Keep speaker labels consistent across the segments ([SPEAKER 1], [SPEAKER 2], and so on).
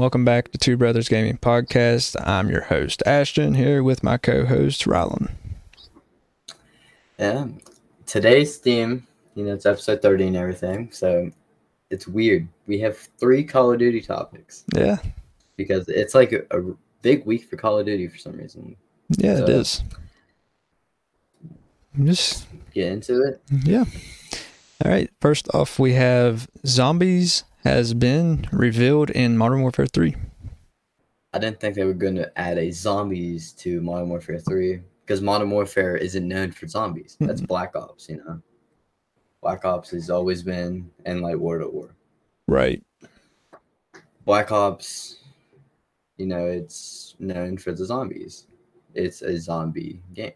[SPEAKER 1] Welcome back to Two Brothers Gaming Podcast. I'm your host, Ashton, here with my co host, Rylan.
[SPEAKER 2] Yeah. Today's theme, you know, it's episode 30 and everything. So it's weird. We have three Call of Duty topics
[SPEAKER 1] Yeah.
[SPEAKER 2] because it's like a, a big week for Call of Duty for some reason.
[SPEAKER 1] Yeah, it
[SPEAKER 2] So-
[SPEAKER 1] is. Just,
[SPEAKER 2] Get into it.
[SPEAKER 1] yeah. All right. First off, we have Zombies has been revealed in Modern Warfare 3.
[SPEAKER 2] I didn't think they were going to add a zombies to Modern Warfare 3 because Modern Warfare isn't known for zombies. Mm-hmm. That's Black Ops, you know. Black Ops has always been in like World at War.
[SPEAKER 1] Right.
[SPEAKER 2] Black Ops, you know, it's known for the zombies. It's a zombie game.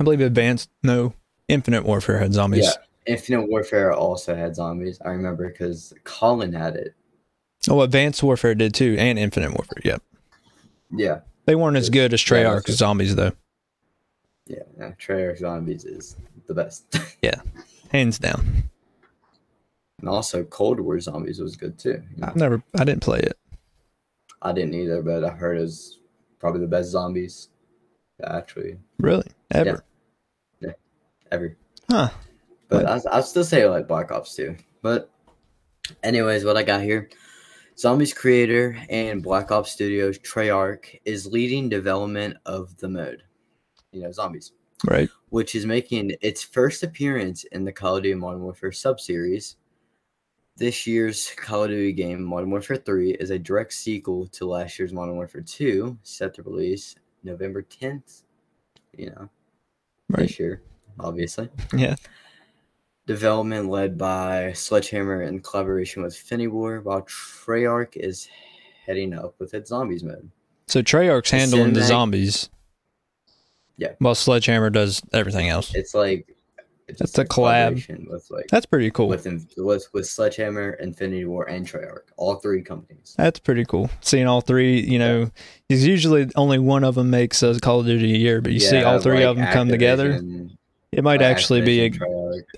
[SPEAKER 1] I believe Advanced, no, Infinite Warfare had zombies.
[SPEAKER 2] Yeah. Infinite Warfare also had zombies. I remember because Colin had it.
[SPEAKER 1] Oh, Advanced Warfare did too, and Infinite Warfare. Yep.
[SPEAKER 2] Yeah.
[SPEAKER 1] They weren't as good as
[SPEAKER 2] Yeah,
[SPEAKER 1] Treyarch zombies, though.
[SPEAKER 2] Yeah. yeah. Treyarch Zombies is the best.
[SPEAKER 1] Yeah, hands down.
[SPEAKER 2] and also Cold War Zombies was good too. you know.
[SPEAKER 1] I've never, I didn't play it.
[SPEAKER 2] I didn't either, but I heard it was probably the best zombies actually
[SPEAKER 1] Really? Ever? Yeah.
[SPEAKER 2] Ever.
[SPEAKER 1] Huh.
[SPEAKER 2] But I, I'll still say I like Black Ops 2. But, anyways, what I got here Zombies creator and Black Ops Studios Treyarch is leading development of the mode, you know, Zombies,
[SPEAKER 1] Right.
[SPEAKER 2] which is making its first appearance in the Call of Duty Modern Warfare subseries. This year's Call of Duty game, Modern Warfare 3, is a direct sequel to last year's Modern Warfare 2, set to release November 10th, you know,
[SPEAKER 1] Right.
[SPEAKER 2] this year, obviously.
[SPEAKER 1] Yeah.
[SPEAKER 2] Development led by Sledgehammer in collaboration with War, while Treyarch is heading up with its zombies mode.
[SPEAKER 1] So Treyarch's handling the zombies.
[SPEAKER 2] Yeah.
[SPEAKER 1] While Sledgehammer does everything else.
[SPEAKER 2] It's like it's
[SPEAKER 1] That's a collab.
[SPEAKER 2] collaboration with like
[SPEAKER 1] That's pretty cool.
[SPEAKER 2] with with with Sledgehammer, Infinity Ward, and Treyarch, all three companies.
[SPEAKER 1] That's pretty cool. Seeing all three, you know, because usually only one of them makes a Call of Duty a year, but you see all three
[SPEAKER 2] like
[SPEAKER 1] of them come together. It might actually be a,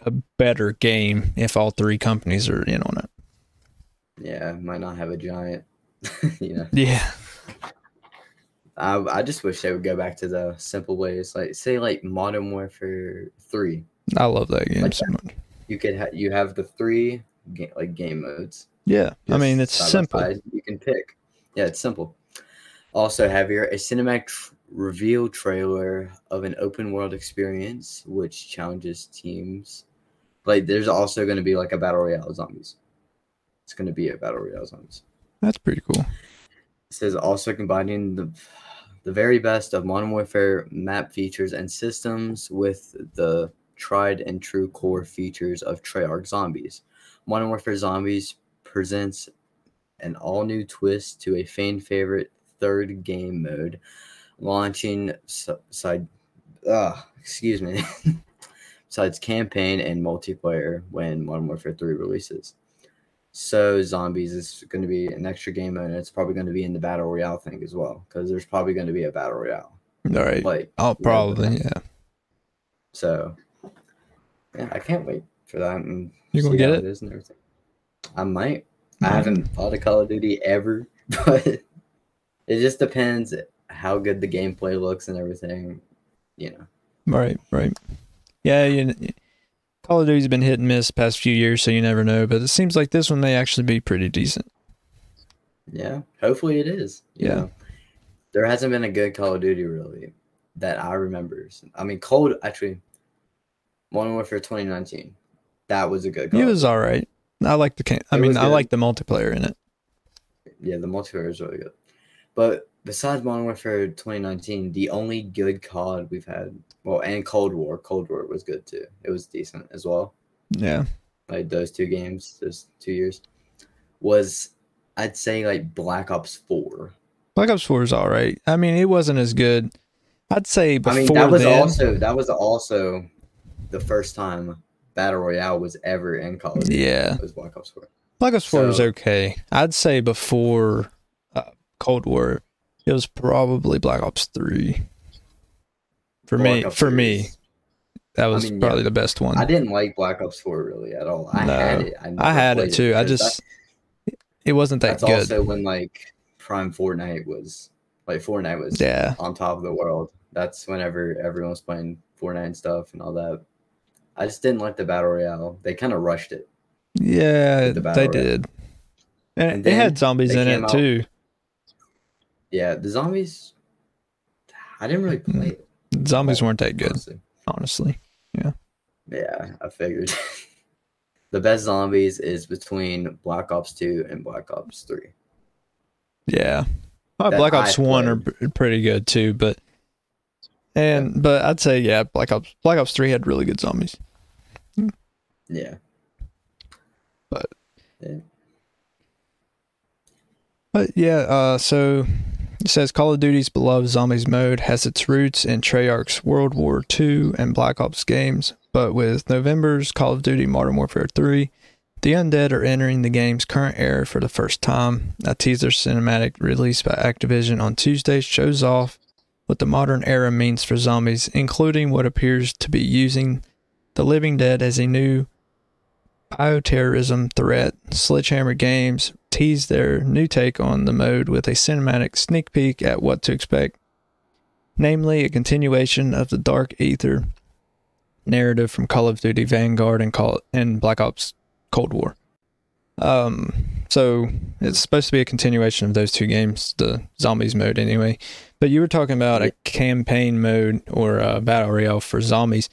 [SPEAKER 1] a better game if all three companies are in on it.
[SPEAKER 2] Yeah, might not have a giant. you know,
[SPEAKER 1] Yeah.
[SPEAKER 2] I I just wish they would go back to the simple ways, like say like Modern Warfare Three.
[SPEAKER 1] I love that game
[SPEAKER 2] Like
[SPEAKER 1] so much.
[SPEAKER 2] You could ha- you have the three ga- like game modes.
[SPEAKER 1] Yeah. I mean, it's simple.
[SPEAKER 2] You can pick. Yeah, it's simple. Also, have here a cinematic tr- reveal trailer of an open world experience which challenges teams. Like, there's also going to be like a battle royale zombies. It's going to be a battle royale zombies.
[SPEAKER 1] That's pretty cool.
[SPEAKER 2] It says also combining the the very best of Modern Warfare map features and systems with the tried and true core features of Treyarch Zombies. Modern Warfare Zombies presents an all new twist to a fan favorite third game mode, launching side. Uh, excuse me. besides campaign and multiplayer when Modern Warfare 3 releases. So zombies is going to be an extra game mode, and it's probably going to be in the battle royale thing as well, because there's probably going to be a battle royale.
[SPEAKER 1] All right.
[SPEAKER 2] Like,
[SPEAKER 1] Oh, probably. Yeah.
[SPEAKER 2] so yeah, I can't wait for that. And
[SPEAKER 1] You gonna get
[SPEAKER 2] how
[SPEAKER 1] it?
[SPEAKER 2] is and everything. I might. I
[SPEAKER 1] Mhm.
[SPEAKER 2] haven't fought a Call of Duty ever, but it just depends how good the gameplay looks and everything. You know.
[SPEAKER 1] Right. Right. Yeah. You, Call of Duty's been hit and miss the past few years, so you never know. But it seems like this one may actually be pretty decent.
[SPEAKER 2] Yeah, hopefully it is.
[SPEAKER 1] Yeah.
[SPEAKER 2] know. There hasn't been a good Call of Duty really that I remember. I mean, Cold actually, Modern Warfare 2019. That was a good. Call
[SPEAKER 1] It was all right. I like the. I mean, I like the multiplayer in it.
[SPEAKER 2] Yeah, the multiplayer is really good. But besides Modern Warfare 2019, the only good COD we've had, well, and Cold War. Cold War was good too. It was decent as well.
[SPEAKER 1] Yeah.
[SPEAKER 2] Like those two games, those two years, was I'd say like Black Ops 4.
[SPEAKER 1] Black Ops Four is all right. I mean, it wasn't as good. I'd say before
[SPEAKER 2] I mean, that was
[SPEAKER 1] then.
[SPEAKER 2] also that was also the first time battle royale was ever in Duty.
[SPEAKER 1] yeah,
[SPEAKER 2] It was Black Ops Four.
[SPEAKER 1] Black Ops Four was okay. I'd say before Cold War, it was probably Black Ops Three. For me,
[SPEAKER 2] Ops
[SPEAKER 1] for
[SPEAKER 2] 3
[SPEAKER 1] me, that was
[SPEAKER 2] mean,
[SPEAKER 1] probably
[SPEAKER 2] yeah.
[SPEAKER 1] the best one.
[SPEAKER 2] I didn't like Black Ops Four really at all. I
[SPEAKER 1] No,
[SPEAKER 2] had it.
[SPEAKER 1] I
[SPEAKER 2] never
[SPEAKER 1] had it too. I
[SPEAKER 2] because
[SPEAKER 1] just it wasn't that good.
[SPEAKER 2] That's
[SPEAKER 1] good.
[SPEAKER 2] also when like Prime Fortnite was like Fortnite was
[SPEAKER 1] yeah,
[SPEAKER 2] on top of the world. That's whenever everyone was playing Fortnite and stuff and all that. I just didn't like the battle royale. They kind of rushed it.
[SPEAKER 1] yeah,
[SPEAKER 2] the
[SPEAKER 1] they
[SPEAKER 2] royale.
[SPEAKER 1] did. And,
[SPEAKER 2] And
[SPEAKER 1] it had zombies in it
[SPEAKER 2] out-
[SPEAKER 1] too.
[SPEAKER 2] Yeah, the zombies. I didn't really play it.
[SPEAKER 1] Zombies weren't that good,
[SPEAKER 2] honestly.
[SPEAKER 1] honestly.
[SPEAKER 2] Yeah, I figured. the best zombies is between Black Ops 2 and Black Ops 3.
[SPEAKER 1] Yeah, Uh,
[SPEAKER 2] That
[SPEAKER 1] Black Ops
[SPEAKER 2] I
[SPEAKER 1] One are
[SPEAKER 2] played.
[SPEAKER 1] p- pretty good too, but and but I'd say yeah, Black Ops Black Ops Three had really good zombies.
[SPEAKER 2] Yeah.
[SPEAKER 1] But-
[SPEAKER 2] yeah.
[SPEAKER 1] But yeah, uh, so it says Call of Duty's beloved zombies mode has its roots in Treyarch's World War II and Black Ops games, but with November's Call of Duty Modern Warfare 3, the undead are entering the game's current era for the first time. A teaser cinematic released by Activision on Tuesday shows off what the modern era means for zombies, including what appears to be using the living dead as a new bioterrorism threat. Sledgehammer Games teased their new take on the mode with a cinematic sneak peek at what to expect, namely a continuation of the Dark Ether narrative from Call of Duty Vanguard and Call and Black Ops Cold War. Um, so it's supposed to be a continuation of those two games, the zombies mode anyway. But you were talking about a campaign mode or a battle royale for zombies.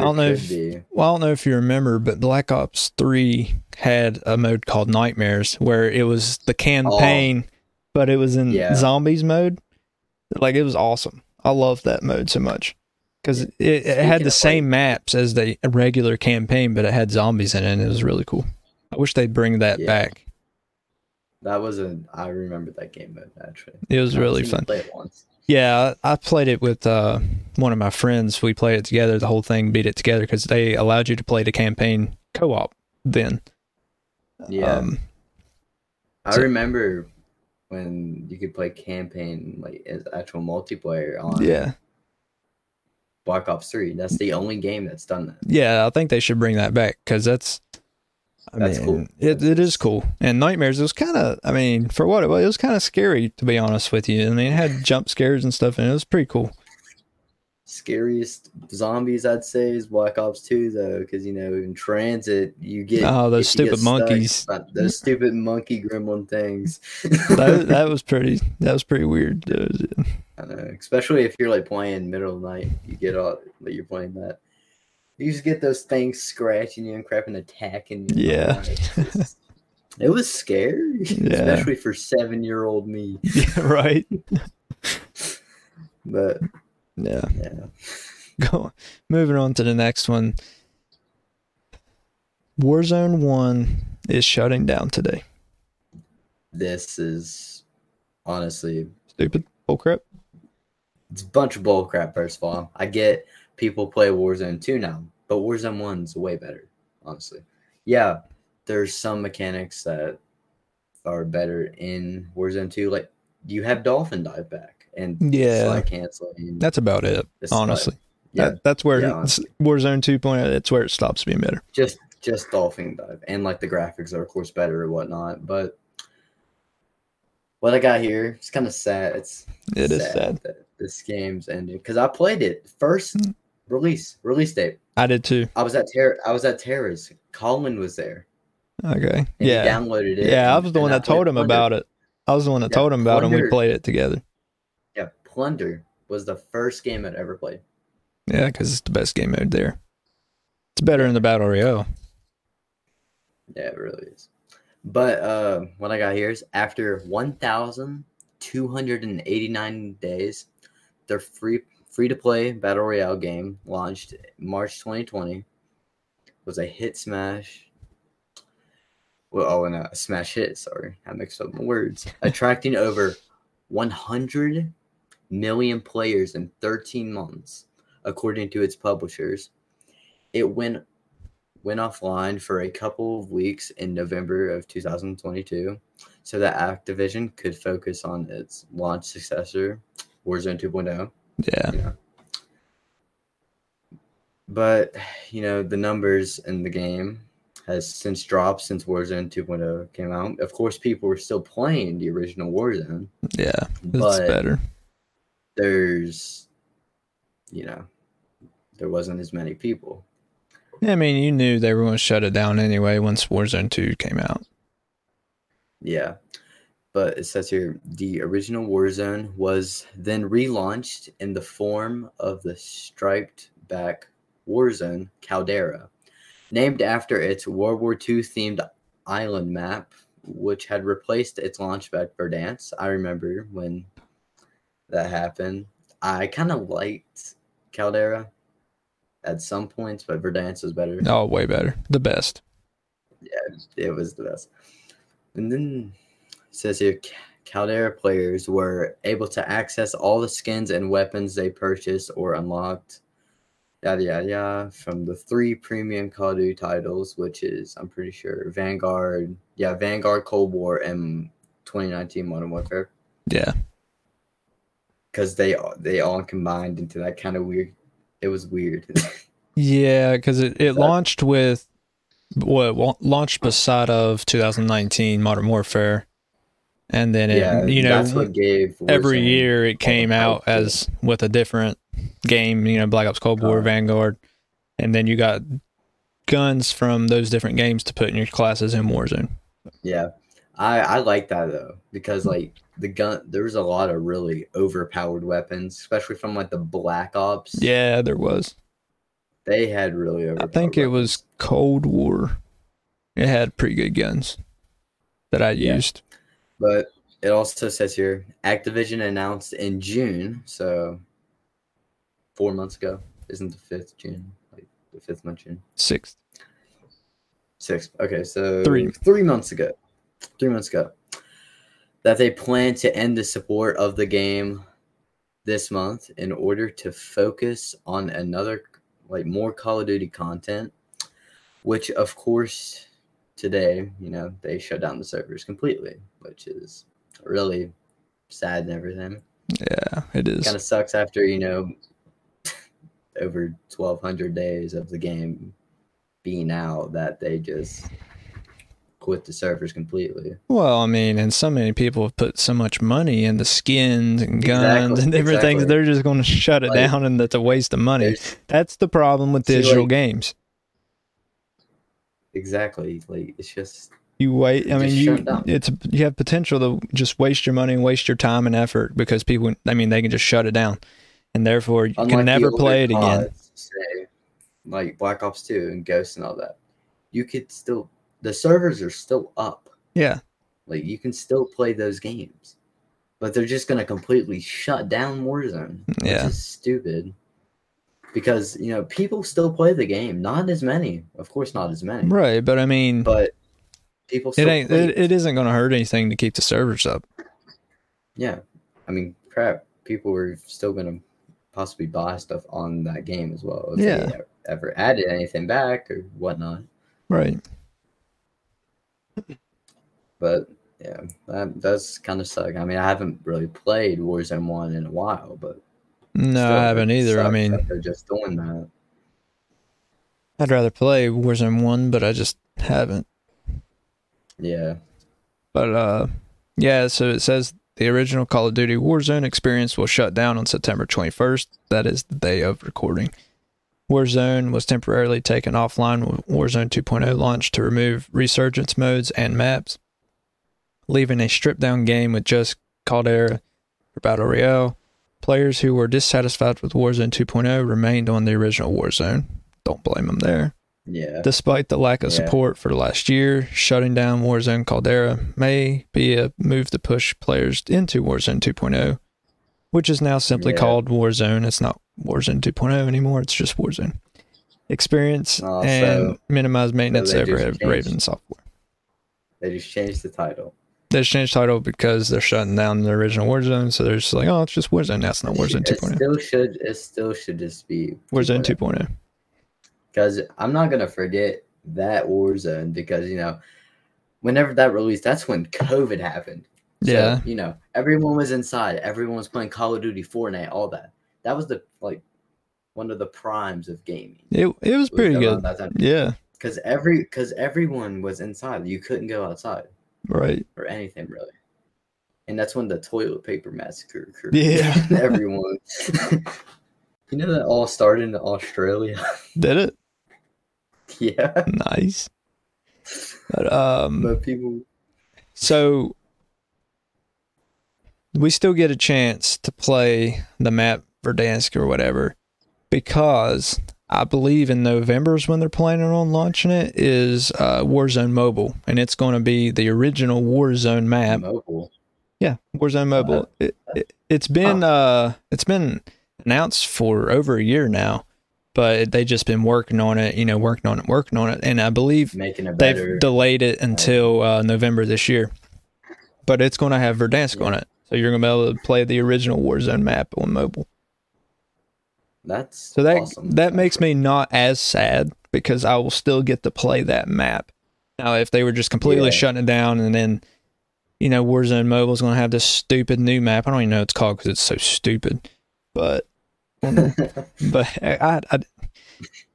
[SPEAKER 1] I don't know if-
[SPEAKER 2] be.
[SPEAKER 1] Well, I don't know if you remember, but Black Ops 3 had a mode called Nightmares where it was the campaign, oh. but it was in
[SPEAKER 2] Oh. Yeah.
[SPEAKER 1] zombies mode. Like, it was awesome. I loved that mode so much because it, it had the same maps as the regular campaign, but it had zombies in it, and it was really cool. I wish they'd bring that
[SPEAKER 2] Yeah.
[SPEAKER 1] back.
[SPEAKER 2] That was a. I remember that game mode actually.
[SPEAKER 1] It was really fun.
[SPEAKER 2] Play it once.
[SPEAKER 1] Yeah, I played it with uh, one of my friends. We played it together, the whole thing, beat it together because they allowed you to play the campaign co op then.
[SPEAKER 2] Yeah.
[SPEAKER 1] Um,
[SPEAKER 2] I
[SPEAKER 1] So-
[SPEAKER 2] remember when you could play campaign like as actual multiplayer on
[SPEAKER 1] yeah.
[SPEAKER 2] Black Ops 3. That's the only game that's done that.
[SPEAKER 1] Yeah, I think they should bring that back because that's. I
[SPEAKER 2] That's
[SPEAKER 1] mean,
[SPEAKER 2] cool.
[SPEAKER 1] It, it is cool. And Nightmares, it was kind of, I mean, for what it was, it was kind of scary, to be honest with you. I mean, it had jump scares and stuff, and it was pretty cool.
[SPEAKER 2] Scariest zombies I'd say is Black Ops 2 though, because you know in transit you get
[SPEAKER 1] Oh, those
[SPEAKER 2] if you get
[SPEAKER 1] stupid monkeys.
[SPEAKER 2] those stupid monkey gremlin things.
[SPEAKER 1] That, that was pretty, that was pretty weird. Uh,
[SPEAKER 2] I know, especially if you're like playing middle of the night, you get all like you're playing that. You just get those things scratching you and crap and attacking you.
[SPEAKER 1] Yeah.
[SPEAKER 2] Just- it was scary,
[SPEAKER 1] Yeah.
[SPEAKER 2] especially for seven year old me.
[SPEAKER 1] yeah, right.
[SPEAKER 2] But
[SPEAKER 1] Yeah.
[SPEAKER 2] yeah,
[SPEAKER 1] Go, moving on to the next one. Warzone 1 is shutting down today.
[SPEAKER 2] this is honestly
[SPEAKER 1] Stupid bullcrap.
[SPEAKER 2] it's a bunch of bull crap. First of all, I get people play Warzone 2 now, but Warzone 1's way better, honestly. Yeah, there's some mechanics that are better in Warzone 2. Like you have Dolphin dive back and
[SPEAKER 1] Yeah.
[SPEAKER 2] slide canceling.
[SPEAKER 1] That's about it,
[SPEAKER 2] the slide-
[SPEAKER 1] honestly.
[SPEAKER 2] yeah,
[SPEAKER 1] That, that's where
[SPEAKER 2] Yeah,
[SPEAKER 1] Warzone 2.0, that's where it stops being better.
[SPEAKER 2] just just Dolphin dive and like the graphics are of course better or whatnot. But what I got here, it's kind of sad. It's
[SPEAKER 1] It is sad.
[SPEAKER 2] that this game's ending because I played it first
[SPEAKER 1] Mm.
[SPEAKER 2] release release date.
[SPEAKER 1] I did too.
[SPEAKER 2] I was at Terra. I was at Terra's. Colin was there.
[SPEAKER 1] Okay.
[SPEAKER 2] And
[SPEAKER 1] yeah.
[SPEAKER 2] He downloaded it.
[SPEAKER 1] Yeah, I was the one that told him
[SPEAKER 2] Plunder.
[SPEAKER 1] about it. I was the one that
[SPEAKER 2] Yeah,
[SPEAKER 1] told him about it and we played it together.
[SPEAKER 2] Yeah, Plunder was the first game I'd ever played.
[SPEAKER 1] Yeah, because it's the best game mode there. It's better in the Battle Royale.
[SPEAKER 2] Yeah, it really is. But uh, what I got here is after 1,289 days, their free free to play battle royale game launched March 2020 was a hit smash. Well, oh, and a smash hit. Sorry, I mixed up my words. Attracting over 100 million players in 13 months, according to its publishers. It went went offline for a couple of weeks in November of 2022 so that Activision could focus on its launch successor, Warzone 2.0.
[SPEAKER 1] Yeah.
[SPEAKER 2] You know. But, you know, the numbers in the game has since dropped since Warzone 2.0 came out. Of course, people were still playing the original Warzone,
[SPEAKER 1] Yeah, it's
[SPEAKER 2] but
[SPEAKER 1] better.
[SPEAKER 2] there's, you know, there wasn't as many people.
[SPEAKER 1] Yeah, I mean, you knew they were going to shut it down anyway once Warzone 2 came out.
[SPEAKER 2] Yeah. But it says here the original Warzone was then relaunched in the form of the striped back Warzone Caldera, named after its World War II themed island map, which had replaced its launchpad Verdansk. I remember when that happened. I kind of liked Caldera at some points, but Verdansk was better.
[SPEAKER 1] Oh, way better. The best.
[SPEAKER 2] Yeah, it was the best. And then says here Caldera players were able to access all the skins and weapons they purchased or unlocked. Yada yada yada from the three premium Call of Duty titles, which is I'm pretty sure Vanguard, yeah, Vanguard, Cold War, and 2019 Modern Warfare,
[SPEAKER 1] Yeah.
[SPEAKER 2] because they they all combined into that kind of weird. It was weird.
[SPEAKER 1] Yeah, because it, it launched with what wa- launched beside of 2019 Modern Warfare, and then it
[SPEAKER 2] yeah,
[SPEAKER 1] you know
[SPEAKER 2] that's what gave
[SPEAKER 1] every year it came out as with a different game. You know, Black Ops Cold War,
[SPEAKER 2] Correct.
[SPEAKER 1] Vanguard, and then you got guns from those different games to put in your classes in Warzone.
[SPEAKER 2] Yeah, I I like that though because like the gun, there was a lot of really overpowered weapons, especially from like the Black Ops.
[SPEAKER 1] Yeah, there was.
[SPEAKER 2] they had really
[SPEAKER 1] I think it
[SPEAKER 2] weapons.
[SPEAKER 1] was Cold War. It had pretty good guns that I
[SPEAKER 2] Yeah. But it also says here Activision announced in June, so four months ago. Isn't the fifth June like the fifth month June?
[SPEAKER 1] Sixth.
[SPEAKER 2] Sixth. Okay, so
[SPEAKER 1] Three.
[SPEAKER 2] three months ago, three months ago, that they plan to end the support of the game this month in order to focus on another, like more Call of Duty content, which of course today, you know, they shut down the servers completely, which is really sad and everything.
[SPEAKER 1] Yeah, it is.
[SPEAKER 2] Kind of sucks after you know over twelve hundred days of the game being out that they just quit the servers completely.
[SPEAKER 1] Well, I mean, and so many people have put so much money into skins and guns
[SPEAKER 2] Exactly,
[SPEAKER 1] and different things. They're just going to shut it
[SPEAKER 2] Like,
[SPEAKER 1] down, and that's a waste of money. That's the problem with
[SPEAKER 2] See,
[SPEAKER 1] digital
[SPEAKER 2] like-
[SPEAKER 1] games.
[SPEAKER 2] Exactly, like it's just
[SPEAKER 1] You wait. I mean, you it's you have potential to just waste your money and waste your time and effort because people. I mean, they can just shut it down, and therefore you
[SPEAKER 2] unlike
[SPEAKER 1] can never play it again.
[SPEAKER 2] Say, like Black Ops Two and Ghost and all that, you could still the servers are still up.
[SPEAKER 1] Yeah,
[SPEAKER 2] Like you can still play those games, but they're just gonna completely shut down Warzone. Which
[SPEAKER 1] Yeah.
[SPEAKER 2] is stupid. Because you know people still play the game, not as many, of course, not as many,
[SPEAKER 1] right. But I mean,
[SPEAKER 2] but people
[SPEAKER 1] it ain't. It, it isn't going to hurt anything to keep the servers up.
[SPEAKER 2] Yeah, I mean, crap. People are still gonna possibly buy stuff on that game as well. If
[SPEAKER 1] Yeah.
[SPEAKER 2] they ever added anything back or whatnot.
[SPEAKER 1] Right.
[SPEAKER 2] But yeah, that does kind of suck. I mean, I haven't really played Warzone One in a while, but
[SPEAKER 1] No,
[SPEAKER 2] still,
[SPEAKER 1] I haven't either. I mean,
[SPEAKER 2] they're just doing that.
[SPEAKER 1] I'd rather play Warzone One, but I just haven't.
[SPEAKER 2] Yeah,
[SPEAKER 1] But uh, yeah. So it says the original Call of Duty Warzone experience will shut down on September 21st. That is the day of recording. Warzone was temporarily taken offline with Warzone 2.0 launch to remove resurgence modes and maps, leaving a stripped down game with just Caldera for Battle Royale. Players who were dissatisfied with Warzone 2.0 remained on the original Warzone. Don't blame them there.
[SPEAKER 2] yeah,
[SPEAKER 1] Despite the lack of
[SPEAKER 2] Yeah.
[SPEAKER 1] support for the last year, shutting down Warzone Caldera may be a move to push players into Warzone 2.0, which is now simply
[SPEAKER 2] Yeah.
[SPEAKER 1] called Warzone. It's not Warzone 2.0 anymore, it's just Warzone. Experience
[SPEAKER 2] Oh,
[SPEAKER 1] and
[SPEAKER 2] so-
[SPEAKER 1] minimize maintenance
[SPEAKER 2] they
[SPEAKER 1] over
[SPEAKER 2] just
[SPEAKER 1] at
[SPEAKER 2] changed-
[SPEAKER 1] Raven Software.
[SPEAKER 2] they just changed the title.
[SPEAKER 1] They just changed title because they're shutting down the original Warzone, so they're just like, oh, it's just Warzone. That's not Warzone
[SPEAKER 2] It
[SPEAKER 1] 2.0.
[SPEAKER 2] still should. It still should just be
[SPEAKER 1] Warzone 2.0.
[SPEAKER 2] because I'm not gonna forget that Warzone because you know, whenever that released, that's when COVID happened. So,
[SPEAKER 1] Yeah.
[SPEAKER 2] you know, everyone was inside. Everyone was playing Call of Duty, Fortnite, all that. That was the like one of the primes of gaming.
[SPEAKER 1] It, it was
[SPEAKER 2] was
[SPEAKER 1] pretty good. Yeah.
[SPEAKER 2] Because every because everyone was inside. You couldn't go outside
[SPEAKER 1] Right.
[SPEAKER 2] or anything really. And that's when the toilet paper massacre occurred.
[SPEAKER 1] Yeah.
[SPEAKER 2] everyone. you know that all started in Australia.
[SPEAKER 1] Did it?
[SPEAKER 2] yeah,
[SPEAKER 1] Nice. But um
[SPEAKER 2] but people.
[SPEAKER 1] so we still get a chance to play the map Verdansk or whatever because I believe in November is when they're planning on launching it is uh, Warzone Mobile and it's going to be the original Warzone map.
[SPEAKER 2] Mobile.
[SPEAKER 1] Yeah, Warzone Mobile. It, it, it's been uh it's been announced for over a year now, but they've just been working on it, you know, working on it, working on it, and I believe
[SPEAKER 2] Making it
[SPEAKER 1] they've
[SPEAKER 2] better.
[SPEAKER 1] delayed it until uh, November this year. But it's going to have Verdansk on it, so you're going to be able to play the original Warzone map on mobile.
[SPEAKER 2] That's
[SPEAKER 1] So that
[SPEAKER 2] awesome.
[SPEAKER 1] that makes me not as sad because I will still get to play that map. Now, if they were just completely
[SPEAKER 2] Yeah.
[SPEAKER 1] shutting it down and then, you know, Warzone Mobile is going to have this stupid new map. I don't even know what it's called because it's so stupid. But, but I, I,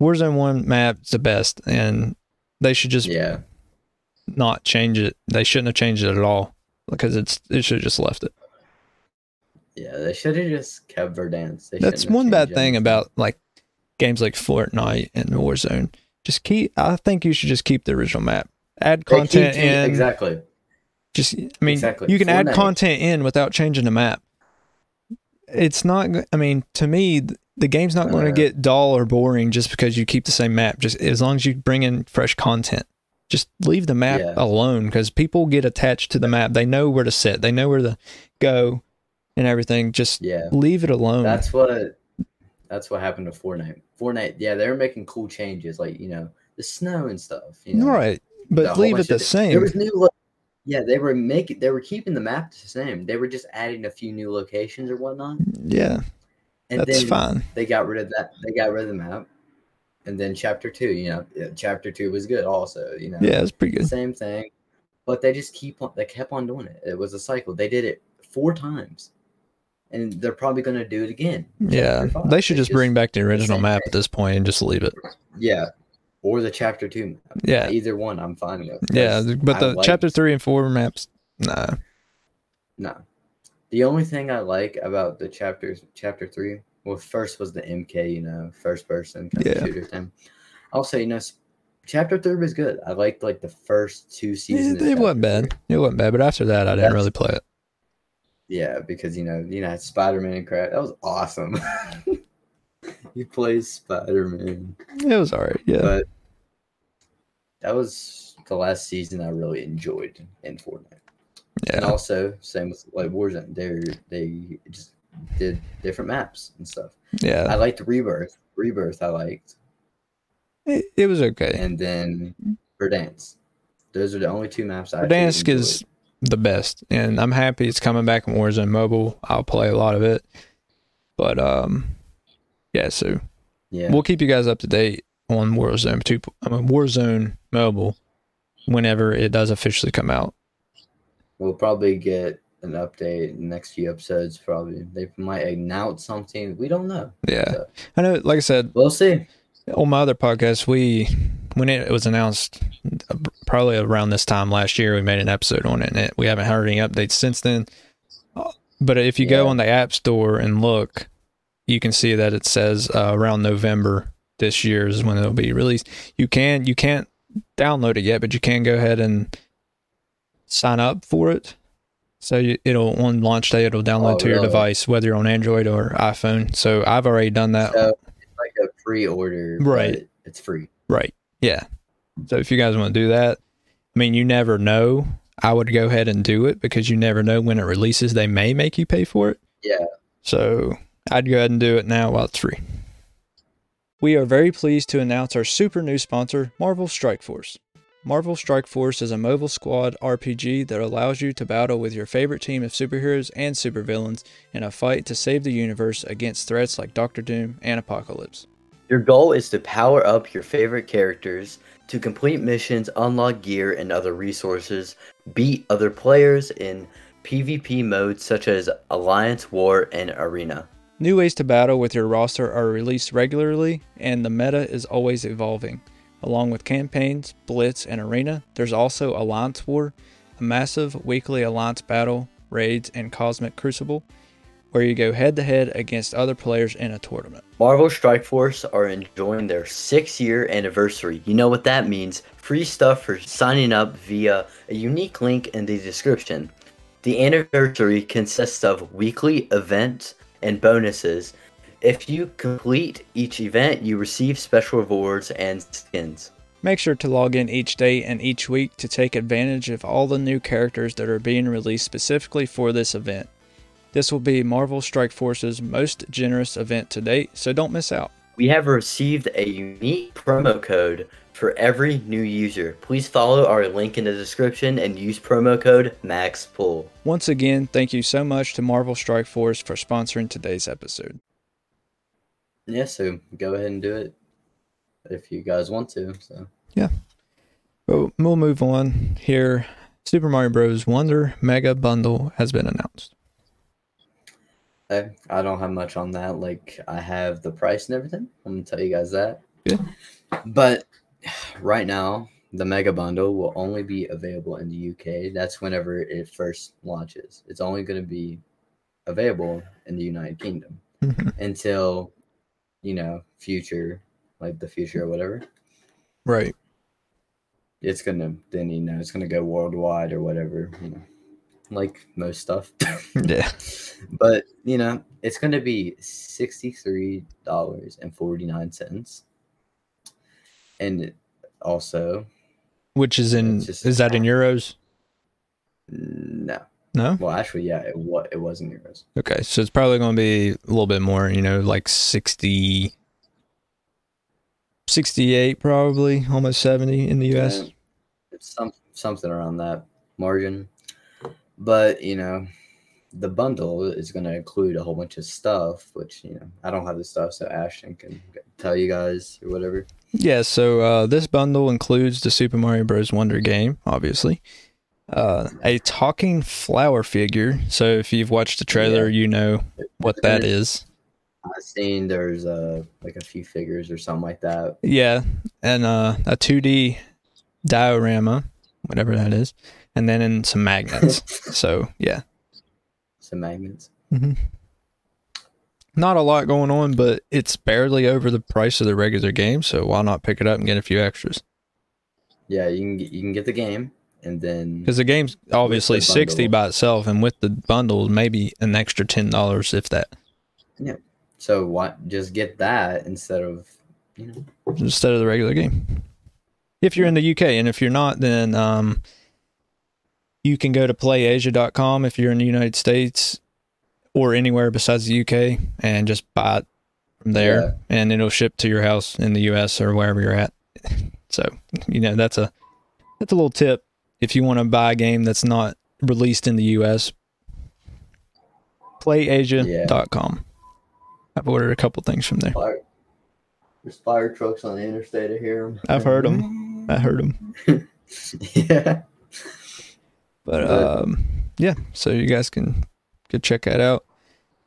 [SPEAKER 1] Warzone One map is the best, and they should just
[SPEAKER 2] yeah.
[SPEAKER 1] not change it. They shouldn't have changed it at all because it's it should have just left it.
[SPEAKER 2] Yeah, they should have just kept Verdansk. They
[SPEAKER 1] That's one bad thing about like games like Fortnite and Warzone. Just keep. I think you should just keep the original map. Add
[SPEAKER 2] keep
[SPEAKER 1] content
[SPEAKER 2] changing-
[SPEAKER 1] in.
[SPEAKER 2] Exactly.
[SPEAKER 1] Just, I mean,
[SPEAKER 2] Exactly.
[SPEAKER 1] you can add content in without changing the map. It's not. I mean, to me, the game's not going to
[SPEAKER 2] Uh.
[SPEAKER 1] get dull or boring just because you keep the same map. Just as long as you bring in fresh content, just leave the map
[SPEAKER 2] Yeah.
[SPEAKER 1] alone because people get attached to the map. They know where to sit. They know where to go, and everything. Just
[SPEAKER 2] Yeah.
[SPEAKER 1] leave it alone.
[SPEAKER 2] That's what that's what happened to Fortnite. Fortnite, yeah, they were making cool changes, like you know the snow and stuff. You know,
[SPEAKER 1] right, but leave it the same.
[SPEAKER 2] There was new, lo- yeah, they were making, they were keeping the map the same. They were just adding a few new locations or whatnot,
[SPEAKER 1] yeah,
[SPEAKER 2] and
[SPEAKER 1] that's
[SPEAKER 2] then
[SPEAKER 1] fine.
[SPEAKER 2] they got rid of that. They got rid of the map, and then chapter two, you know, chapter two was good also. You know,
[SPEAKER 1] Yeah, it's pretty good.
[SPEAKER 2] same thing, but they just keep on, they kept on doing it. It was a cycle. They did it four times, and they're probably going to do it again.
[SPEAKER 1] Yeah, they should just bring back the original map at this point and just leave it.
[SPEAKER 2] Yeah. Or the chapter two map.
[SPEAKER 1] Yeah,
[SPEAKER 2] Either one I'm fine with.
[SPEAKER 1] yeah, but the
[SPEAKER 2] like-
[SPEAKER 1] chapter three and four maps, nah.
[SPEAKER 2] No. The only thing I like about the chapters chapter three, well first was the MK, you know, first person kind
[SPEAKER 1] Yeah.
[SPEAKER 2] of shooter thing. I'll say, you know, chapter three was good. I liked like the first two seasons.
[SPEAKER 1] it wasn't bad. It wasn't bad, but after that, I didn't really play it.
[SPEAKER 2] Yeah, because you know, you know, Spider Man and crap. That was awesome. you play Spider Man.
[SPEAKER 1] It was alright. Yeah,
[SPEAKER 2] But that was the last season I really enjoyed in Fortnite.
[SPEAKER 1] Yeah.
[SPEAKER 2] And also, same with like Warzone. They they just did different maps and stuff.
[SPEAKER 1] Yeah.
[SPEAKER 2] I liked Rebirth. Rebirth I liked,
[SPEAKER 1] It, it was okay.
[SPEAKER 2] and then Verdansk. Those are the only two maps I.
[SPEAKER 1] Verdansk is. The best, and I'm happy it's coming back in Warzone Mobile. I'll play a lot of it, but um, yeah. So
[SPEAKER 2] yeah.
[SPEAKER 1] we'll keep you guys up to date on Warzone two, I mean, Warzone Mobile, whenever it does officially come out.
[SPEAKER 2] We'll probably get an update in the next few episodes. Probably they might announce something. We don't know.
[SPEAKER 1] Yeah,
[SPEAKER 2] So,
[SPEAKER 1] I know. Like I said,
[SPEAKER 2] we'll see.
[SPEAKER 1] on my other podcast, we when it was announced, probably around this time last year, we made an episode on it, and it, we haven't heard any updates since then. But if you go on the App Store and look, you can see that it says uh, around November this year is when it'll be released. You can you can't download it yet, but you can go ahead and sign up for it. So you, it'll on launch day it'll download
[SPEAKER 2] Oh,
[SPEAKER 1] to your
[SPEAKER 2] really?
[SPEAKER 1] device, whether you're on Android or iPhone. So I've already done that.
[SPEAKER 2] So it's like a pre-order,
[SPEAKER 1] Right.
[SPEAKER 2] It's free.
[SPEAKER 1] Right. Yeah. So if you guys want to do that, I mean, you never know. I would go ahead and do it because you never know when it releases. They may make you pay for it.
[SPEAKER 2] Yeah.
[SPEAKER 1] So I'd go ahead and do it now while it's free. We are very pleased to announce our super new sponsor, Marvel Strike Force. Marvel Strike Force is a mobile squad RPG that allows you to battle with your favorite team of superheroes and supervillains in a fight to save the universe against threats like Doctor Doom and Apocalypse.
[SPEAKER 2] Your goal is to power up your favorite characters, to complete missions, unlock gear and other resources, beat other players in PvP modes such as Alliance, War, and Arena.
[SPEAKER 1] New ways to battle with your roster are released regularly, and the meta is always evolving. Along with campaigns, Blitz, and Arena, there's also Alliance War, a massive weekly Alliance battle, raids, and Cosmic Crucible, where you go head to head against other players in a tournament.
[SPEAKER 2] Marvel Strike Force are enjoying their six year anniversary. You know what that means free stuff for signing up via a unique link in the description. The anniversary consists of weekly events and bonuses. If you complete each event, you receive special rewards and skins.
[SPEAKER 1] Make sure to log in each day and each week to take advantage of all the new characters that are being released specifically for this event. This will be Marvel Strike Force's most generous event to date, so don't miss out.
[SPEAKER 2] We have received a unique promo code for every new user. Please follow our link in the description and use promo code MAXPOOL.
[SPEAKER 1] Once again, thank you so much to Marvel Strike Force for sponsoring today's episode.
[SPEAKER 2] Yeah, so go ahead and do it if you guys want to. So Yeah.
[SPEAKER 1] But we'll move on here. Super Mario Bros. Wonder Mega Bundle has been announced.
[SPEAKER 2] I, I don't have much on that. Like I have the price and everything. I'm gonna tell you guys that.
[SPEAKER 1] Good.
[SPEAKER 2] But right now, the mega bundle will only be available in the UK. That's whenever it first launches. It's only gonna be available in the United Kingdom mm-hmm. until you know future, like the future or whatever.
[SPEAKER 1] right.
[SPEAKER 2] It's gonna then you know it's gonna go worldwide or whatever. You know, like most stuff.
[SPEAKER 1] Yeah.
[SPEAKER 2] but you know it's going to be $63.49 and also
[SPEAKER 1] Which is in
[SPEAKER 2] just-
[SPEAKER 1] is that in euros?
[SPEAKER 2] no
[SPEAKER 1] No.
[SPEAKER 2] well actually yeah it, wa- it was in euros
[SPEAKER 1] Okay, so it's probably going to be a little bit more, you know, like 60 68 probably, almost 70 in the US.
[SPEAKER 2] Yeah, it's some, something around that margin but you know the bundle is going to include a whole bunch of stuff which you know i don't have the stuff so ashton can tell you guys or whatever
[SPEAKER 1] Yeah, so uh, this bundle includes the Super Mario Bros. Wonder game, obviously. Uh, a talking flower figure. So if you've watched the trailer, you know what that is.
[SPEAKER 2] i've seen there's uh like a few figures or something like that
[SPEAKER 1] Yeah, and uh, a 2D diorama, whatever that is, and then in some magnets. so yeah,
[SPEAKER 2] some magnets Mm-hmm.
[SPEAKER 1] not a lot going on, but it's barely over the price of the regular game. So why not pick it up and get a few extras?
[SPEAKER 2] Yeah, you can get, you can get the game and then
[SPEAKER 1] Because the game's obviously
[SPEAKER 2] the
[SPEAKER 1] sixty by itself, and with the bundle, maybe an extra ten dollars if that. Yeah.
[SPEAKER 2] So what just get that instead of you know
[SPEAKER 1] instead of the regular game. If you're in the UK, and if you're not, then um, you can go to playasia.com if you're in the United States or anywhere besides the UK and just buy it from there,
[SPEAKER 2] Yeah.
[SPEAKER 1] and it'll ship to your house in the US or wherever you're at. So you know that's a that's a little tip if you want to buy a game that's not released in the US. Playasia.com. I've ordered a couple things from there.
[SPEAKER 2] fire there's fire trucks on the interstate I hear them
[SPEAKER 1] I've heard them. I heard them.
[SPEAKER 2] yeah
[SPEAKER 1] But um, yeah, so you guys can go check that out.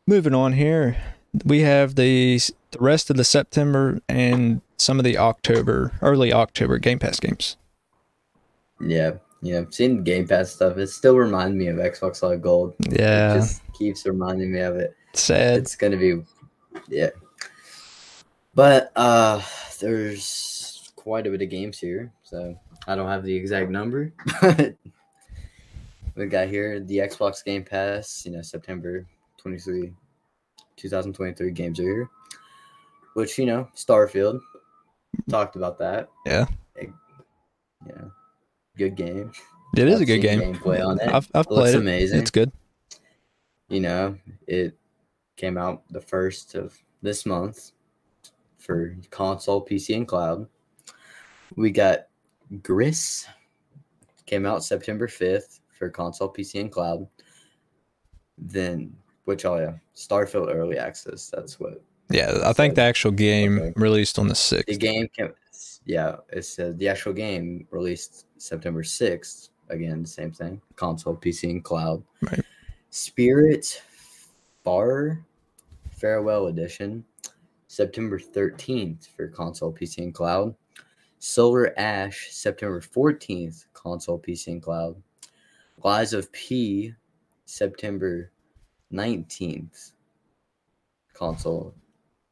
[SPEAKER 1] Moving on here, we have the the rest of the September and some of the October, early October Game Pass games.
[SPEAKER 2] yeah yeah I've seen game pass stuff it still reminds me of xbox live gold
[SPEAKER 1] Yeah,
[SPEAKER 2] it just keeps reminding me of it
[SPEAKER 1] sad.
[SPEAKER 2] it's gonna be yeah but uh there's quite a bit of games here so i don't have the exact number but we got here the xbox game pass you know september 23 2023 games are here which you know starfield talked about that
[SPEAKER 1] Yeah.
[SPEAKER 2] you know good game
[SPEAKER 1] It is
[SPEAKER 2] I've
[SPEAKER 1] a good game.
[SPEAKER 2] gameplay on it
[SPEAKER 1] I've I've
[SPEAKER 2] It
[SPEAKER 1] played it.
[SPEAKER 2] amazing
[SPEAKER 1] It's good.
[SPEAKER 2] you know, it came out the first of this month for console, PC, and cloud. We got Gris came out September 5th for console, PC, and cloud. Then, which oh yeah, Starfield Early Access. That's what
[SPEAKER 1] Yeah, I think the actual game
[SPEAKER 2] Okay.
[SPEAKER 1] released on the sixth.
[SPEAKER 2] the game came. Yeah, it said the actual game released September 6th. Again, same thing. Console, PC, and cloud.
[SPEAKER 1] Right.
[SPEAKER 2] Spirit Far Farewell Edition, September 13th for console, PC, and cloud. Solar Ash, September 14th, console, PC, and cloud. Lies of P, September 19th, console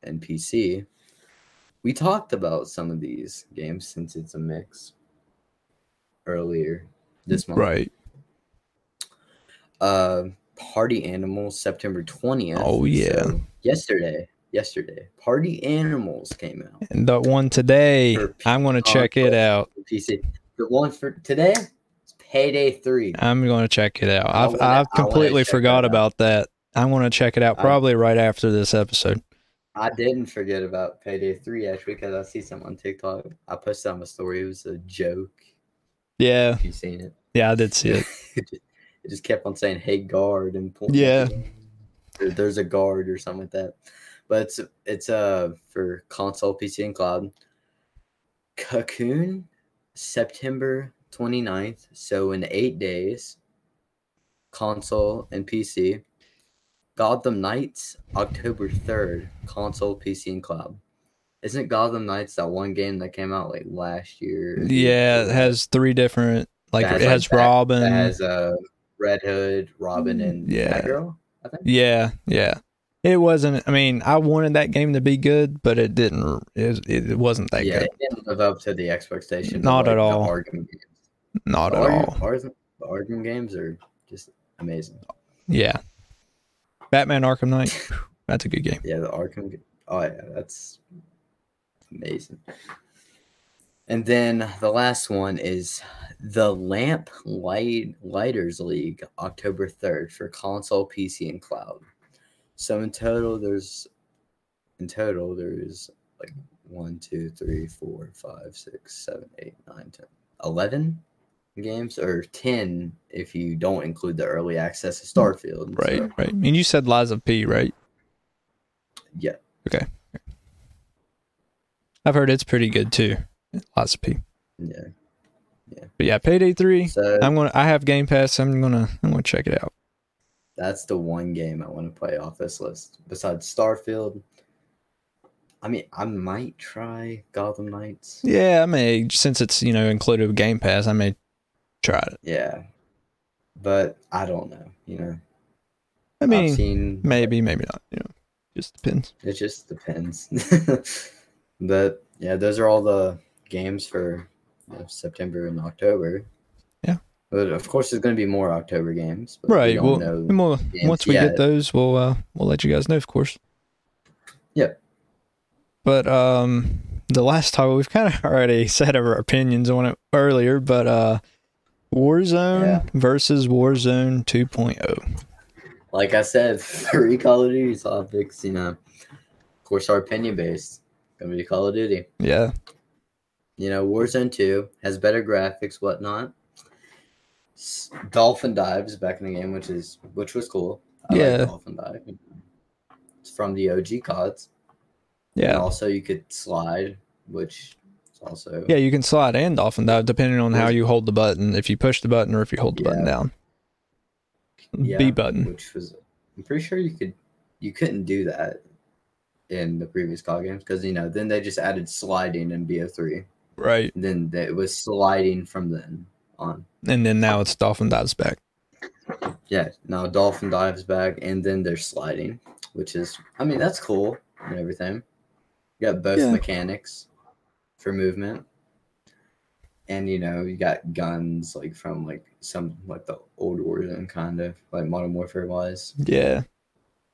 [SPEAKER 2] and PC. We talked about some of these games since it's a mix earlier this month.
[SPEAKER 1] Right.
[SPEAKER 2] Uh, Party Animals, September 20th.
[SPEAKER 1] Oh, yeah.
[SPEAKER 2] So yesterday. Yesterday. Party Animals came out.
[SPEAKER 1] And the one today, I'm going to check it out.
[SPEAKER 2] PC. The one for today Payday 3.
[SPEAKER 1] I'm going to check it out.
[SPEAKER 2] I
[SPEAKER 1] I've
[SPEAKER 2] wanna-
[SPEAKER 1] I've completely forgot about that. I'm going to check it out
[SPEAKER 2] I-
[SPEAKER 1] probably right after this episode.
[SPEAKER 2] I didn't forget about Payday 3 actually because I see something on TikTok. I posted on my story. It was a joke.
[SPEAKER 1] Yeah.
[SPEAKER 2] If you've seen it.
[SPEAKER 1] Yeah, I did see it.
[SPEAKER 2] it, just, kept on saying, hey, guard. and pointing
[SPEAKER 1] Yeah.
[SPEAKER 2] there- There's a guard or something like that. But it's, it's uh, for console, PC, and cloud. Cocoon, September 29th. So in eight days, console and PC. Gotham Knights, October 3rd, console, PC, and cloud. Isn't Gotham Knights that one game that came out like last year? or the year
[SPEAKER 1] Yeah, it has three different, like, it
[SPEAKER 2] like,
[SPEAKER 1] has
[SPEAKER 2] Bat-
[SPEAKER 1] Robin.
[SPEAKER 2] That has uh, Red Hood, Robin, and
[SPEAKER 1] Yeah.
[SPEAKER 2] Batgirl. I think.
[SPEAKER 1] Yeah, yeah. It wasn't. I mean, I wanted that game to be good, but it didn't. It, it wasn't that
[SPEAKER 2] yeah,
[SPEAKER 1] good.
[SPEAKER 2] it didn't live up to the expectation.
[SPEAKER 1] Not at
[SPEAKER 2] like, the
[SPEAKER 1] all. Not
[SPEAKER 2] The
[SPEAKER 1] at all.
[SPEAKER 2] Arkham, the Arkham games are just amazing.
[SPEAKER 1] Yeah. Batman Arkham Knight. That's a good game.
[SPEAKER 2] Yeah, the Arkham. Oh yeah, that's amazing. And then the last one is the Lamp Light Lighters League, October third for console, PC, and cloud. So in total, there's in total there's like one, two, three, four, five, six, seven, eight, nine, ten, eleven games, or ten if you don't include the early access to Starfield.
[SPEAKER 1] Right,
[SPEAKER 2] So,
[SPEAKER 1] right. And you said Lies of P, right?
[SPEAKER 2] yeah. Okay.
[SPEAKER 1] I've heard it's pretty good too. Lies of P.
[SPEAKER 2] Yeah. Yeah.
[SPEAKER 1] But yeah, Payday Three.
[SPEAKER 2] So
[SPEAKER 1] I'm gonna. I have Game Pass. I'm gonna. I'm gonna check it out.
[SPEAKER 2] That's the one game I want to play off this list. Besides Starfield, I mean, I might try Gotham Knights.
[SPEAKER 1] Yeah, I may. Since it's you know included with Game Pass, I may try it.
[SPEAKER 2] Yeah, but I don't know. You know,
[SPEAKER 1] I mean,
[SPEAKER 2] seen
[SPEAKER 1] maybe, maybe not. You know, just depends.
[SPEAKER 2] it just depends. but yeah, those are all the games for you know, September and October.
[SPEAKER 1] Yeah.
[SPEAKER 2] but of course, there's going to be more October games. But
[SPEAKER 1] Right.
[SPEAKER 2] We don't
[SPEAKER 1] Well,
[SPEAKER 2] know.
[SPEAKER 1] we'll once we
[SPEAKER 2] yet.
[SPEAKER 1] get those, we'll uh, we'll let you guys know, of course.
[SPEAKER 2] Yep.
[SPEAKER 1] But um, the last time we've kind of already said our opinions on it earlier, but uh, Warzone
[SPEAKER 2] Yeah.
[SPEAKER 1] versus Warzone 2.0.
[SPEAKER 2] like I said, three Call of Duty topics. You know, of course, our opinion based. Gonna be Call of Duty.
[SPEAKER 1] Yeah.
[SPEAKER 2] You know, Warzone 2 has better graphics, whatnot. Dolphin dives back in the game, which is which was cool. I
[SPEAKER 1] Yeah.
[SPEAKER 2] like Dolphin dive. It's from the OG CODs. And
[SPEAKER 1] Yeah.
[SPEAKER 2] also, you could slide, which is also
[SPEAKER 1] Yeah, you can slide and dolphin dive depending on how you hold the button. If you push the button or if you hold the button down.
[SPEAKER 2] yeah,
[SPEAKER 1] B button.
[SPEAKER 2] which was I'm pretty sure you could you couldn't do that in the previous COD games because you know then they just added sliding in BO3.
[SPEAKER 1] Right.
[SPEAKER 2] And then it was sliding from then on.
[SPEAKER 1] And then now it's dolphin dives back.
[SPEAKER 2] Yeah, now Dolphin dives back, and then they're sliding, which is, I mean, that's cool and everything. You got both
[SPEAKER 1] Yeah.
[SPEAKER 2] mechanics for movement, and you know, you got guns like from like some like the old Warzone kind of like Modern Warfare wise
[SPEAKER 1] Yeah.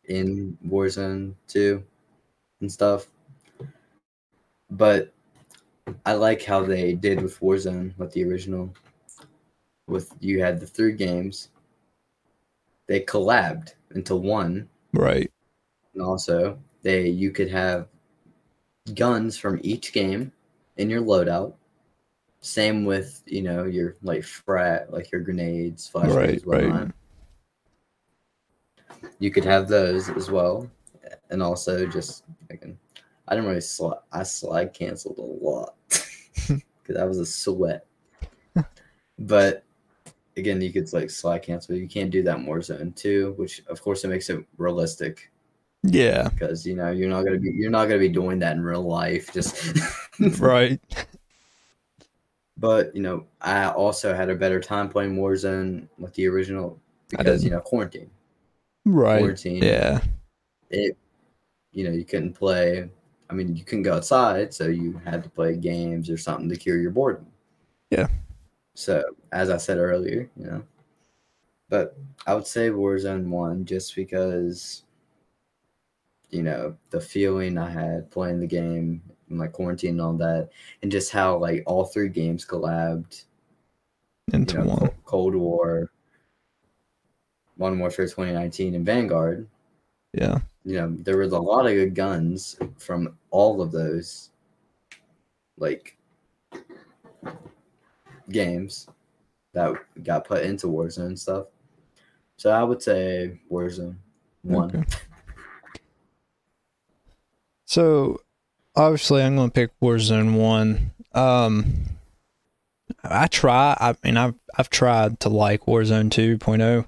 [SPEAKER 2] in Warzone 2 and stuff. But I like how they did with Warzone, with the original. With you had the three games, they collabed into one,
[SPEAKER 1] Right.
[SPEAKER 2] and also they you could have guns from each game in your loadout. Same with you know your like frag, like your grenades,
[SPEAKER 1] Right,
[SPEAKER 2] flashbangs,
[SPEAKER 1] right.
[SPEAKER 2] whatnot. You could have those as well, and also just I can. I didn't really slide. I slide canceled a lot because I was a sweat. but again, you could like slide cancel. You can't do that in Warzone too, which of course it makes it realistic
[SPEAKER 1] Yeah.
[SPEAKER 2] because you know you're not gonna be you're not gonna be doing that in real life. Just
[SPEAKER 1] Right.
[SPEAKER 2] But you know, I also had a better time playing Warzone with the original because you know quarantine.
[SPEAKER 1] Right.
[SPEAKER 2] Quarantine.
[SPEAKER 1] Yeah.
[SPEAKER 2] It, you know, you couldn't play. I mean, you couldn't go outside, so you had to play games or something to cure your boredom.
[SPEAKER 1] Yeah.
[SPEAKER 2] So, as I said earlier, you know, but I would say Warzone one just because, you know, the feeling I had playing the game, in my quarantine and all that, and just how like all three games collabed
[SPEAKER 1] into
[SPEAKER 2] you know,
[SPEAKER 1] one
[SPEAKER 2] Cold War, Modern Warfare 2019, and Vanguard.
[SPEAKER 1] Yeah.
[SPEAKER 2] You know, there was a lot of good guns from all of those, like, games that got put into Warzone and stuff. So I would say Warzone one.
[SPEAKER 1] Okay. So obviously I'm gonna pick Warzone one. Um I try I mean I've I've tried to like Warzone 2.0.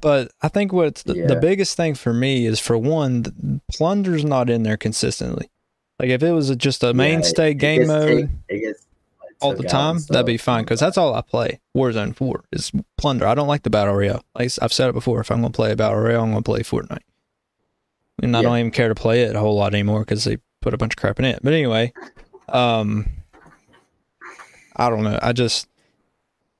[SPEAKER 1] But I think what's the, the biggest thing for me is for one, the plunder's not in there consistently. Like if it was just a
[SPEAKER 2] Yeah,
[SPEAKER 1] mainstay
[SPEAKER 2] it
[SPEAKER 1] game mode
[SPEAKER 2] take- it gets, like,
[SPEAKER 1] all the time,
[SPEAKER 2] and
[SPEAKER 1] that'd be fine because that's all I play. Warzone 4 is plunder. I don't like the battle royale. Like I've said it before, if I'm gonna play a battle royale, I'm gonna play Fortnite. And I
[SPEAKER 2] Yeah.
[SPEAKER 1] don't even care to play it a whole lot anymore because they put a bunch of crap in it. But anyway, um, I don't know. I just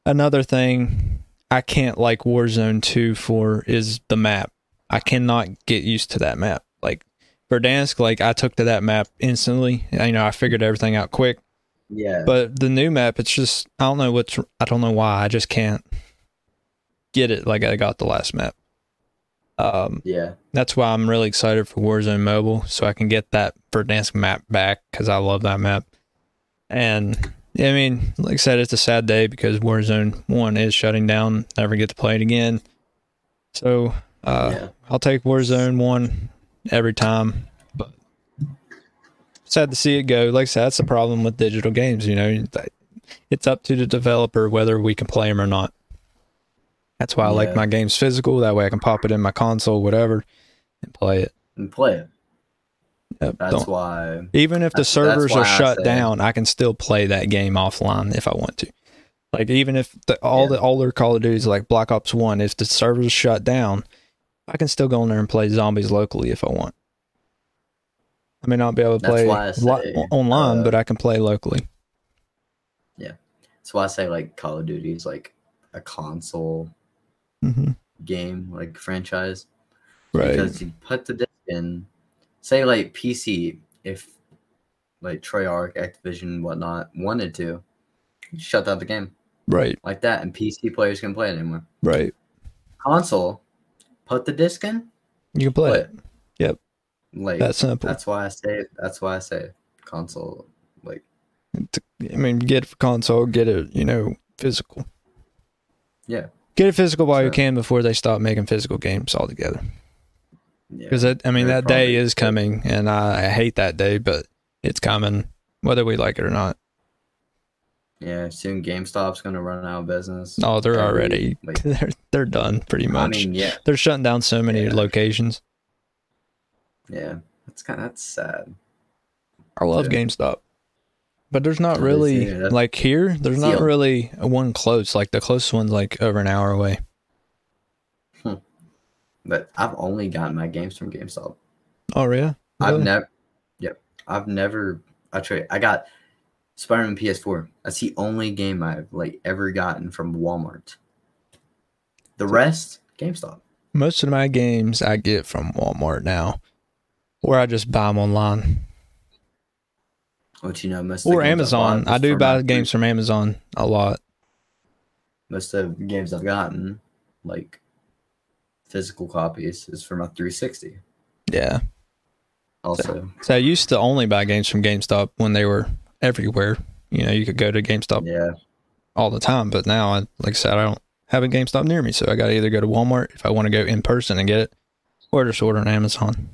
[SPEAKER 1] another thing I can't like Warzone 2 for is the map. I cannot get used to that map. Like Verdansk, like I took to that map instantly. You know, I figured everything out quick.
[SPEAKER 2] Yeah.
[SPEAKER 1] But the new map, it's just I don't know what's I don't know why I just can't get it like I got the last map. Um,
[SPEAKER 2] yeah.
[SPEAKER 1] that's why I'm really excited for Warzone Mobile, so I can get that Verdansk map back because I love that map. And yeah, I mean, like I said, it's a sad day because Warzone One is shutting down. Never get to play it again. So uh,
[SPEAKER 2] yeah.
[SPEAKER 1] I'll take Warzone One every time, but sad to see it go. Like I said, that's the problem with digital games. You know, it's up to the developer whether we can play them or not. That's why I like my games physical. That way I can pop it in my console, whatever, and play it.
[SPEAKER 2] And play it.
[SPEAKER 1] Yep,
[SPEAKER 2] That's
[SPEAKER 1] don't-
[SPEAKER 2] why.
[SPEAKER 1] even if the servers are shut
[SPEAKER 2] say-
[SPEAKER 1] down, I can still play that game offline if I want to. Like even if the, all
[SPEAKER 2] Yeah.
[SPEAKER 1] the older Call of Duties like Black Ops One, if the servers shut down, I can still go in there and play zombies locally if I want. I may not be able to play
[SPEAKER 2] I
[SPEAKER 1] lo- online,
[SPEAKER 2] uh,
[SPEAKER 1] but I can play locally.
[SPEAKER 2] Yeah, that's why I say like Call of Duty is like a console
[SPEAKER 1] hmm
[SPEAKER 2] game, like franchise.
[SPEAKER 1] Right.
[SPEAKER 2] Because you put the disc in, say like PC, if like Treyarch, Activision, whatnot wanted to, shut down the game
[SPEAKER 1] right.
[SPEAKER 2] like that, and PC players can play it anymore.
[SPEAKER 1] Right.
[SPEAKER 2] Console, put the disc in,
[SPEAKER 1] You can play
[SPEAKER 2] play
[SPEAKER 1] it.
[SPEAKER 2] it. Like
[SPEAKER 1] That simple.
[SPEAKER 2] that's why I say that's why I say console. Like
[SPEAKER 1] I mean, get it for console, get it, you know, physical.
[SPEAKER 2] yeah,
[SPEAKER 1] Get it physical while you can before they stop making physical games altogether.
[SPEAKER 2] yeah.
[SPEAKER 1] Because I mean, that day is coming, and I, I hate that day, but it's coming, whether we like it or not.
[SPEAKER 2] Yeah, soon GameStop's gonna run out of business.
[SPEAKER 1] Oh, they're
[SPEAKER 2] Every-
[SPEAKER 1] already
[SPEAKER 2] like-
[SPEAKER 1] they're they're done pretty
[SPEAKER 2] I
[SPEAKER 1] much.
[SPEAKER 2] mean, yeah,
[SPEAKER 1] they're shutting down so many
[SPEAKER 2] Yeah.
[SPEAKER 1] locations.
[SPEAKER 2] yeah. That's kind of that's sad.
[SPEAKER 1] I love
[SPEAKER 2] Yeah.
[SPEAKER 1] GameStop, but there's not
[SPEAKER 2] That is-
[SPEAKER 1] really
[SPEAKER 2] yeah,
[SPEAKER 1] like here. There's not
[SPEAKER 2] Yeah.
[SPEAKER 1] really one close. Like the closest one's like over an hour away. Hmm.
[SPEAKER 2] But I've only gotten my games from GameStop.
[SPEAKER 1] Oh yeah,
[SPEAKER 2] I've never, yep, I've never. I trade. I got Spider-Man PS4. That's the only game I've like ever gotten from Walmart. The rest, GameStop.
[SPEAKER 1] most of my games I get from Walmart now, or I just buy them online
[SPEAKER 2] Which you know, most
[SPEAKER 1] or Amazon.
[SPEAKER 2] bought
[SPEAKER 1] I do buy
[SPEAKER 2] my-
[SPEAKER 1] games from Amazon a lot.
[SPEAKER 2] Most of the games I've gotten, like physical copies, is from a 360.
[SPEAKER 1] Yeah.
[SPEAKER 2] Also,
[SPEAKER 1] So I used to only buy games from GameStop when they were everywhere. You know, you could go to GameStop
[SPEAKER 2] yeah,
[SPEAKER 1] all the time, but now, I, like I said, I don't have a GameStop near me, so I got to either go to Walmart if I want to go in person and get it, or just order on Amazon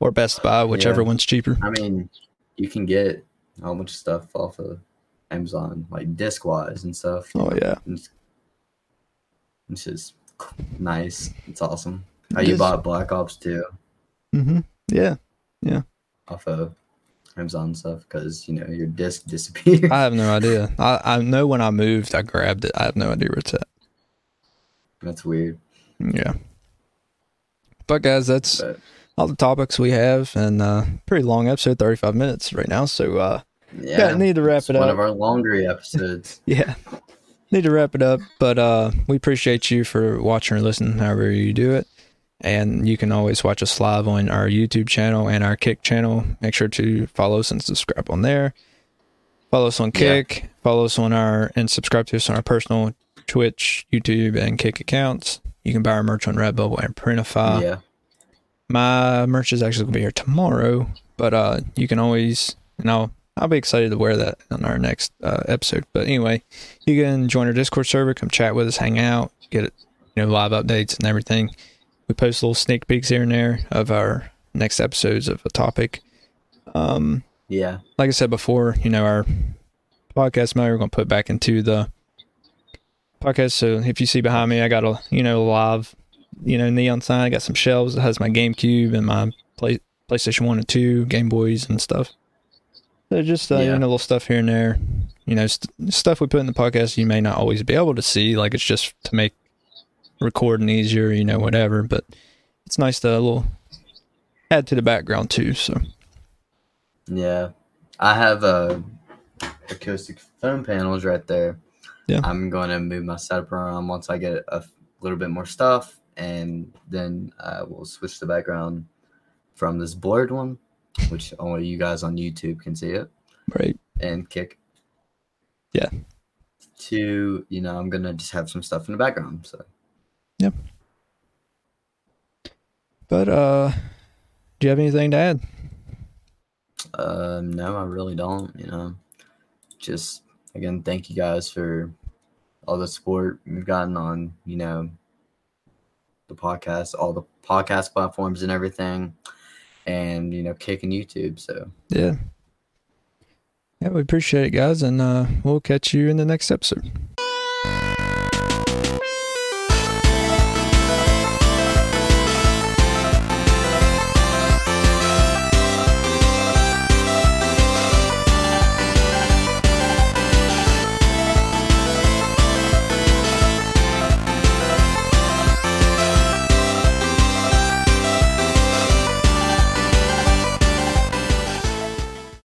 [SPEAKER 1] or Best Buy, whichever
[SPEAKER 2] Yeah.
[SPEAKER 1] one's cheaper.
[SPEAKER 2] I mean, you can get a whole bunch of stuff off of Amazon, like disc wise and stuff.
[SPEAKER 1] Oh yeah,
[SPEAKER 2] It's, it's just nice. It's awesome. How you bought Black Ops 2
[SPEAKER 1] hmm Yeah.
[SPEAKER 2] yeah, off of Amazon stuff because you know your disc disappeared.
[SPEAKER 1] I have no idea. I, I know when I moved, I grabbed it. I have no idea where it's at.
[SPEAKER 2] That's weird.
[SPEAKER 1] Yeah. But guys, that's
[SPEAKER 2] But
[SPEAKER 1] all the topics we have, and uh, pretty long episode, thirty five minutes right now. So uh,
[SPEAKER 2] yeah,
[SPEAKER 1] yeah, need to wrap it
[SPEAKER 2] one
[SPEAKER 1] up.
[SPEAKER 2] of our longer episodes.
[SPEAKER 1] yeah, need to wrap it up. But uh, we appreciate you for watching or listening, however you do it. And you can always watch us live on our YouTube channel and our Kick channel. Make sure to follow us and subscribe on there. Follow us on
[SPEAKER 2] Yeah.
[SPEAKER 1] Kick. Follow us on our and subscribe to us on our personal Twitch, YouTube, and Kick accounts. You can buy our merch on Redbubble and Printify.
[SPEAKER 2] yeah,
[SPEAKER 1] My merch is actually gonna be here tomorrow, but uh, you can always, and I'll I'll be excited to wear that on our next uh, episode. But anyway, you can join our Discord server, come chat with us, hang out, get you know, live updates and everything. We post little sneak peeks here and there of our next episodes of a topic. Um,
[SPEAKER 2] yeah,
[SPEAKER 1] like I said before, you know, our podcast mode we're gonna put back into the podcast. So if you see behind me, I got a you know live, you know neon sign. I got some shelves that has my GameCube and my play PlayStation One and Two, Game Boys and stuff. So just uh,
[SPEAKER 2] Yeah.
[SPEAKER 1] you know little stuff here and there. You know st- stuff we put in the podcast you may not always be able to see. Like it's just to make recording easier, you know, whatever. But it's nice to a little add to the background too. So
[SPEAKER 2] yeah. I have uh, acoustic foam panels right there.
[SPEAKER 1] Yeah.
[SPEAKER 2] I'm going to move my setup around once I get a little bit more stuff, and then I will switch the background from this blurred one, which only you guys on YouTube can see it,
[SPEAKER 1] right.
[SPEAKER 2] and kick.
[SPEAKER 1] Yeah.
[SPEAKER 2] To you know, I'm gonna just have some stuff in the background. So Yep.
[SPEAKER 1] But uh do you have anything to add?
[SPEAKER 2] Um, no, I really don't. You know, just again, thank you guys for all the support we've gotten on, you know, the podcast, all the podcast platforms and everything, and you know, kicking YouTube. So
[SPEAKER 1] Yeah. Yeah, we appreciate it guys and uh we'll catch you in the next episode.